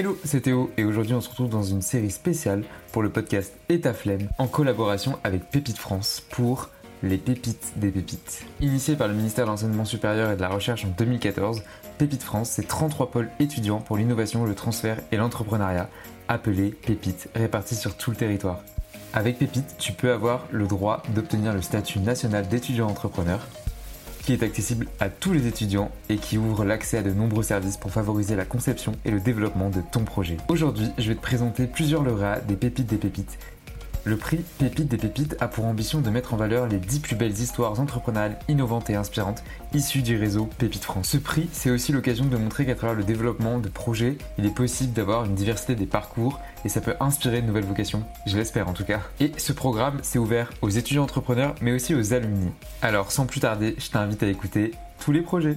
Hello, c'est Théo et aujourd'hui on se retrouve dans une série spéciale pour le podcast Et flemme en collaboration avec Pépite France pour les pépites des pépites. Initié par le ministère de l'Enseignement supérieur et de la Recherche en 2014, Pépite France, c'est 33 pôles étudiants pour l'innovation, le transfert et l'entrepreneuriat, appelés Pépites, répartis sur tout le territoire. Avec Pépite, tu peux avoir le droit d'obtenir le statut national d'étudiant entrepreneur, qui est accessible à tous les étudiants et qui ouvre l'accès à de nombreux services pour favoriser la conception et le développement de ton projet. Aujourd'hui, je vais te présenter plusieurs lauréats des pépites des pépites le prix Pépite des Pépites a pour ambition de mettre en valeur les 10 plus belles histoires entrepreneuriales innovantes et inspirantes issues du réseau Pépite France. Ce prix, c'est aussi l'occasion de montrer qu'à travers le développement de projets, il est possible d'avoir une diversité des parcours et ça peut inspirer de nouvelles vocations, je l'espère en tout cas. Et ce programme, c'est ouvert aux étudiants entrepreneurs mais aussi aux alumni. Alors sans plus tarder, je t'invite à écouter tous les projets.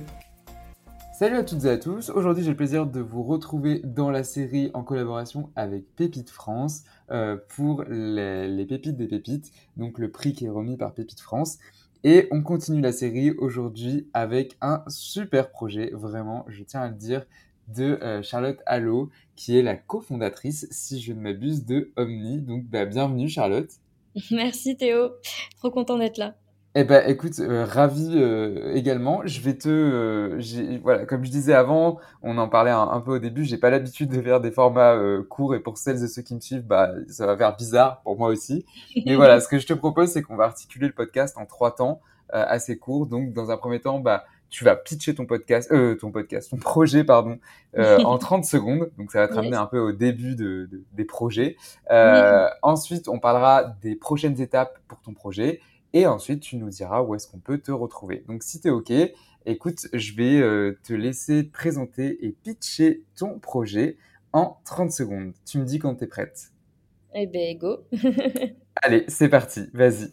Salut à toutes et à tous, aujourd'hui j'ai le plaisir de vous retrouver dans la série en collaboration avec Pépite France euh, pour les, pépites des pépites, donc le prix qui est remis par Pépite France. Et on continue la série aujourd'hui avec un super projet, vraiment, je tiens à le dire, de euh, Charlotte Allo, qui est la cofondatrice, si je ne m'abuse, de Omni. Donc bah, bienvenue Charlotte. Merci Théo, trop content d'être là. Eh ben, écoute, euh, ravi euh, également. Je vais te, euh, voilà, comme je disais avant, on en parlait un, peu au début. J'ai pas l'habitude de faire des formats courts et pour celles et ceux qui me suivent, bah, ça va faire bizarre pour moi aussi. Mais voilà, ce que je te propose, c'est qu'on va articuler le podcast en trois temps assez courts. Donc, dans un premier temps, bah, tu vas pitcher ton podcast, euh, ton podcast, ton projet, pardon, en 30 secondes. Donc, ça va te ramener un peu au début de, de des projets. Ensuite, on parlera des prochaines étapes pour ton projet. Et ensuite, tu nous diras où est-ce qu'on peut te retrouver. Donc, si tu es OK, écoute, je vais euh, te laisser présenter et pitcher ton projet en 30 secondes. Tu me dis quand tu es prête. Eh ben, go. Allez, c'est parti. Vas-y.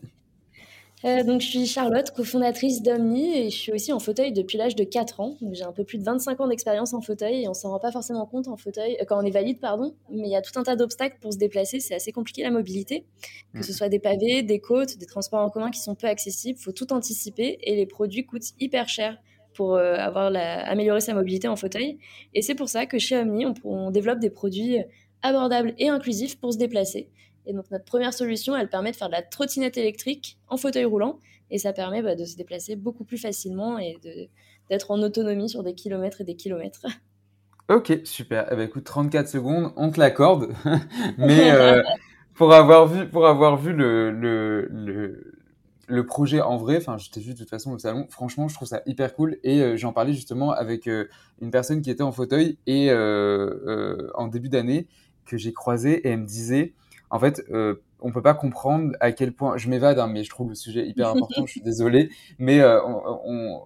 Euh, donc, je suis Charlotte, cofondatrice d'Omni et je suis aussi en fauteuil depuis l'âge de 4 ans. J'ai un peu plus de 25 ans d'expérience en fauteuil et on s'en rend pas forcément compte en fauteuil, euh, quand on est valide, pardon. Mais il y a tout un tas d'obstacles pour se déplacer. C'est assez compliqué la mobilité. Que ce mmh. soit des pavés, des côtes, des transports en commun qui sont peu accessibles. Il faut tout anticiper et les produits coûtent hyper cher pour euh, avoir la... améliorer sa mobilité en fauteuil. Et c'est pour ça que chez Omni, on développe des produits abordables et inclusifs pour se déplacer. Et donc notre première solution, elle permet de faire de la trottinette électrique en fauteuil roulant et ça permet bah, de se déplacer beaucoup plus facilement et d'être en autonomie sur des kilomètres et des kilomètres. Ok, super. Eh ben, écoute, 34 secondes, on te l'accorde. Mais euh, pour avoir vu, pour avoir vu le, le, le, projet en vrai, enfin, t'ai vu de toute façon au salon, franchement, je trouve ça hyper cool. Et euh, j'en parlais justement avec euh, une personne qui était en fauteuil et en début d'année que j'ai croisé et elle me disait en fait, euh, on peut pas comprendre à quel point. Je m'évade, hein, mais je trouve le sujet hyper important. je suis désolé, mais euh, on,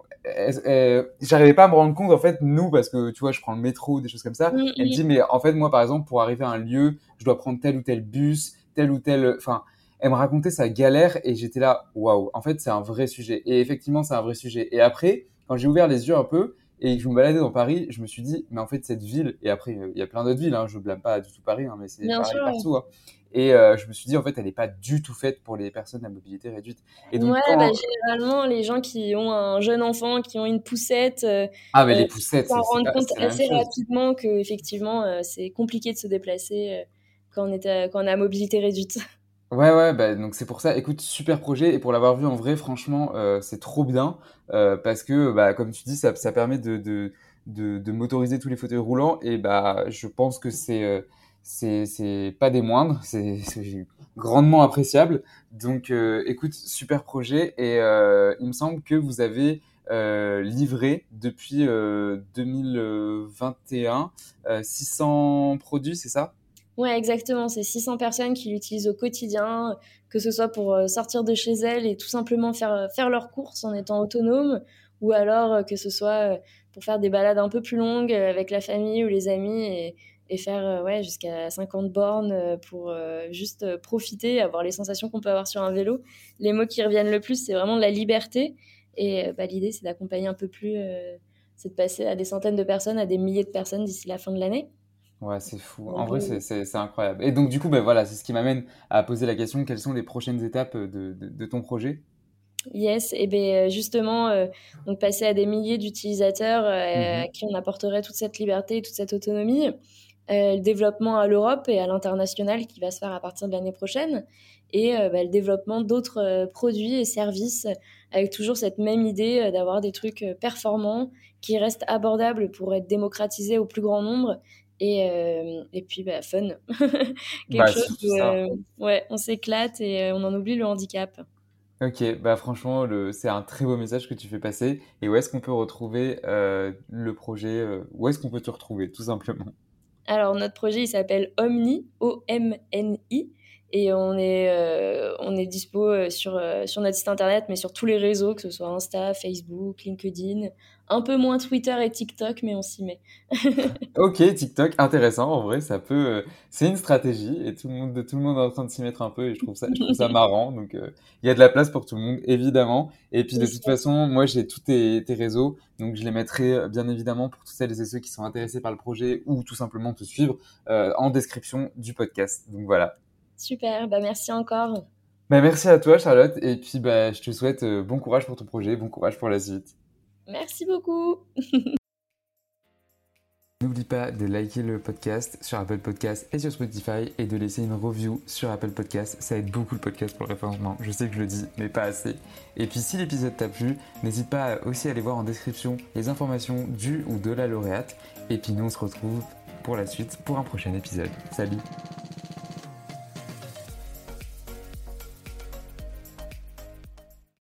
j'arrivais pas à me rendre compte en fait nous parce que tu vois je prends le métro des choses comme ça elle me dit mais en fait moi par exemple pour arriver à un lieu je dois prendre tel ou tel bus tel ou tel enfin elle me racontait sa galère et j'étais là waouh en fait c'est un vrai sujet et effectivement c'est un vrai sujet et après quand j'ai ouvert les yeux un peu et que je me baladais dans Paris, je me suis dit, mais en fait, cette ville, et après, il y a plein d'autres villes, hein, je blâme pas du tout Paris, hein, mais c'est pareil partout. Hein. Et euh, je me suis dit, en fait, elle n'est pas du tout faite pour les personnes à mobilité réduite. Et donc, ouais, bah, généralement, les gens qui ont un jeune enfant, qui ont une poussette, euh, ah, mais les euh, poussettes, s'en rendent compte assez rapidement qu'effectivement, c'est compliqué de se déplacer quand, on est à, quand on a mobilité réduite. Ouais, ouais, bah, donc c'est pour ça. Écoute, super projet. Et pour l'avoir vu en vrai, franchement, c'est trop bien. parce que, bah, comme tu dis, ça, ça permet de, de, de, de, motoriser tous les fauteuils roulants. Et bah, je pense que c'est c'est pas des moindres, c'est grandement appréciable. Donc, euh, écoute, super projet et euh, il me semble que vous avez euh, livré depuis 2021 600 produits, c'est ça? Ouais, exactement. C'est 600 personnes qui l'utilisent au quotidien, que ce soit pour sortir de chez elles et tout simplement faire, faire leurs courses en étant autonome, ou alors que ce soit pour faire des balades un peu plus longues avec la famille ou les amis et, faire euh, ouais, jusqu'à 50 bornes euh, pour euh, juste profiter, avoir les sensations qu'on peut avoir sur un vélo. Les mots qui reviennent le plus, c'est vraiment la liberté. Et bah, l'idée, c'est d'accompagner un peu plus, c'est de passer à des centaines de personnes, à des milliers de personnes d'ici la fin de l'année. Ouais, c'est fou. en vrai, c'est incroyable. Et donc, du coup, ben voilà, c'est ce qui m'amène à poser la question quelles sont les prochaines étapes de, de, ton projet? Yes, et bien justement, donc passer à des milliers d'utilisateurs mmh à qui on apporterait toute cette liberté, toute cette autonomie. le développement à l'Europe et à l'international qui va se faire à partir de l'année prochaine, et bah, le développement d'autres produits et services avec toujours cette même idée d'avoir des trucs performants qui restent abordables pour être démocratisés au plus grand nombre et, euh, et puis, bah, fun. Quelque bah, chose où euh, ouais, on s'éclate et euh, on en oublie le handicap. Ok, bah franchement, le... c'est un très beau message que tu fais passer. Et où est-ce qu'on peut retrouver le projet Où est-ce qu'on peut te retrouver, tout simplement? Alors, notre projet, il s'appelle Omni, O-M-N-I. Et on est, on est dispo sur, sur notre site internet, mais sur tous les réseaux, que ce soit Insta, Facebook, LinkedIn, un peu moins Twitter et TikTok, mais on s'y met. ok, TikTok, intéressant. En vrai, ça peut. Euh, c'est une stratégie et tout le monde, tout le monde est en train de s'y mettre un peu et je trouve ça, je trouve ça marrant. Donc, euh, il y a de la place pour tout le monde, évidemment. Et puis, de toute façon, moi, j'ai tous tes, tes, réseaux, donc je les mettrai euh, bien évidemment pour toutes celles et ceux qui sont intéressés par le projet ou tout simplement te suivre en description du podcast. Donc voilà. Super, bah merci encore. Bah, merci à toi, Charlotte. Et puis, bah, je te souhaite bon courage pour ton projet, bon courage pour la suite. Merci beaucoup. N'oublie pas de liker le podcast sur Apple Podcast et sur Spotify et de laisser une review sur Apple Podcast. Ça aide beaucoup le podcast pour le référencement. Je sais que je le dis, mais pas assez. Et puis si l'épisode t'a plu, n'hésite pas aussi à aller voir en description les informations du ou de la lauréate. Et puis nous, on se retrouve pour la suite pour un prochain épisode. Salut